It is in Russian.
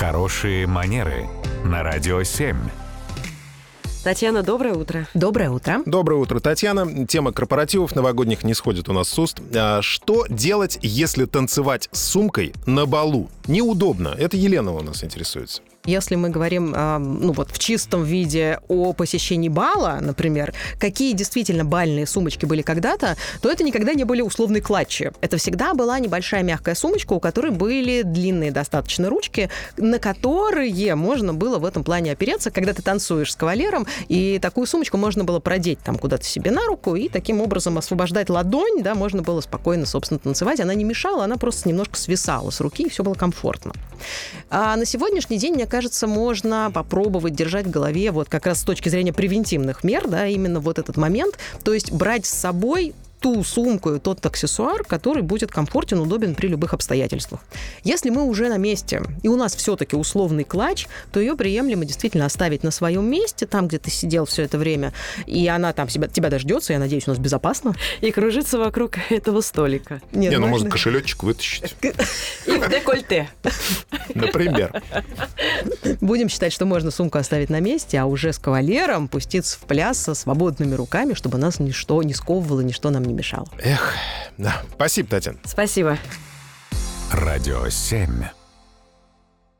Хорошие манеры на радио 7. Татьяна, доброе утро. Доброе утро. Доброе утро, Татьяна. Тема корпоративов новогодних не сходит у нас с уст. А что делать, если танцевать с сумкой на балу? Неудобно. Это Елена у нас интересуется. Если мы говорим, ну вот в чистом виде о посещении бала, например, какие действительно бальные сумочки были когда-то, то это никогда не были условные клатчи. Это всегда была небольшая мягкая сумочка, у которой были длинные достаточно ручки, на которые можно было в этом плане опереться, когда ты танцуешь с кавалером, и такую сумочку можно было продеть там куда-то себе на руку и таким образом освобождать ладонь, да, можно было спокойно, собственно, танцевать. Она не мешала, она просто немножко свисала с руки, и все было комфортно. А на сегодняшний день, мне кажется, можно попробовать держать в голове вот как раз с точки зрения превентивных мер, да, именно вот этот момент, то есть брать с собой ту сумку и тот аксессуар, который будет комфортен, удобен при любых обстоятельствах. Если мы уже на месте, и у нас все-таки условный клатч, то ее приемлемо действительно оставить на своем месте, там, где ты сидел все это время, и она там себя, тебя дождется, я надеюсь, у нас безопасно. И кружиться вокруг этого столика. Нет, Не, ну можно кошелечек вытащить. И в декольте. Например. Будем считать, что можно сумку оставить на месте, а уже с кавалером пуститься в пляс со свободными руками, чтобы нас ничто не сковывало, ничто нам не мешало. Эх, да. Спасибо, Татьяна. Спасибо. Радио 7.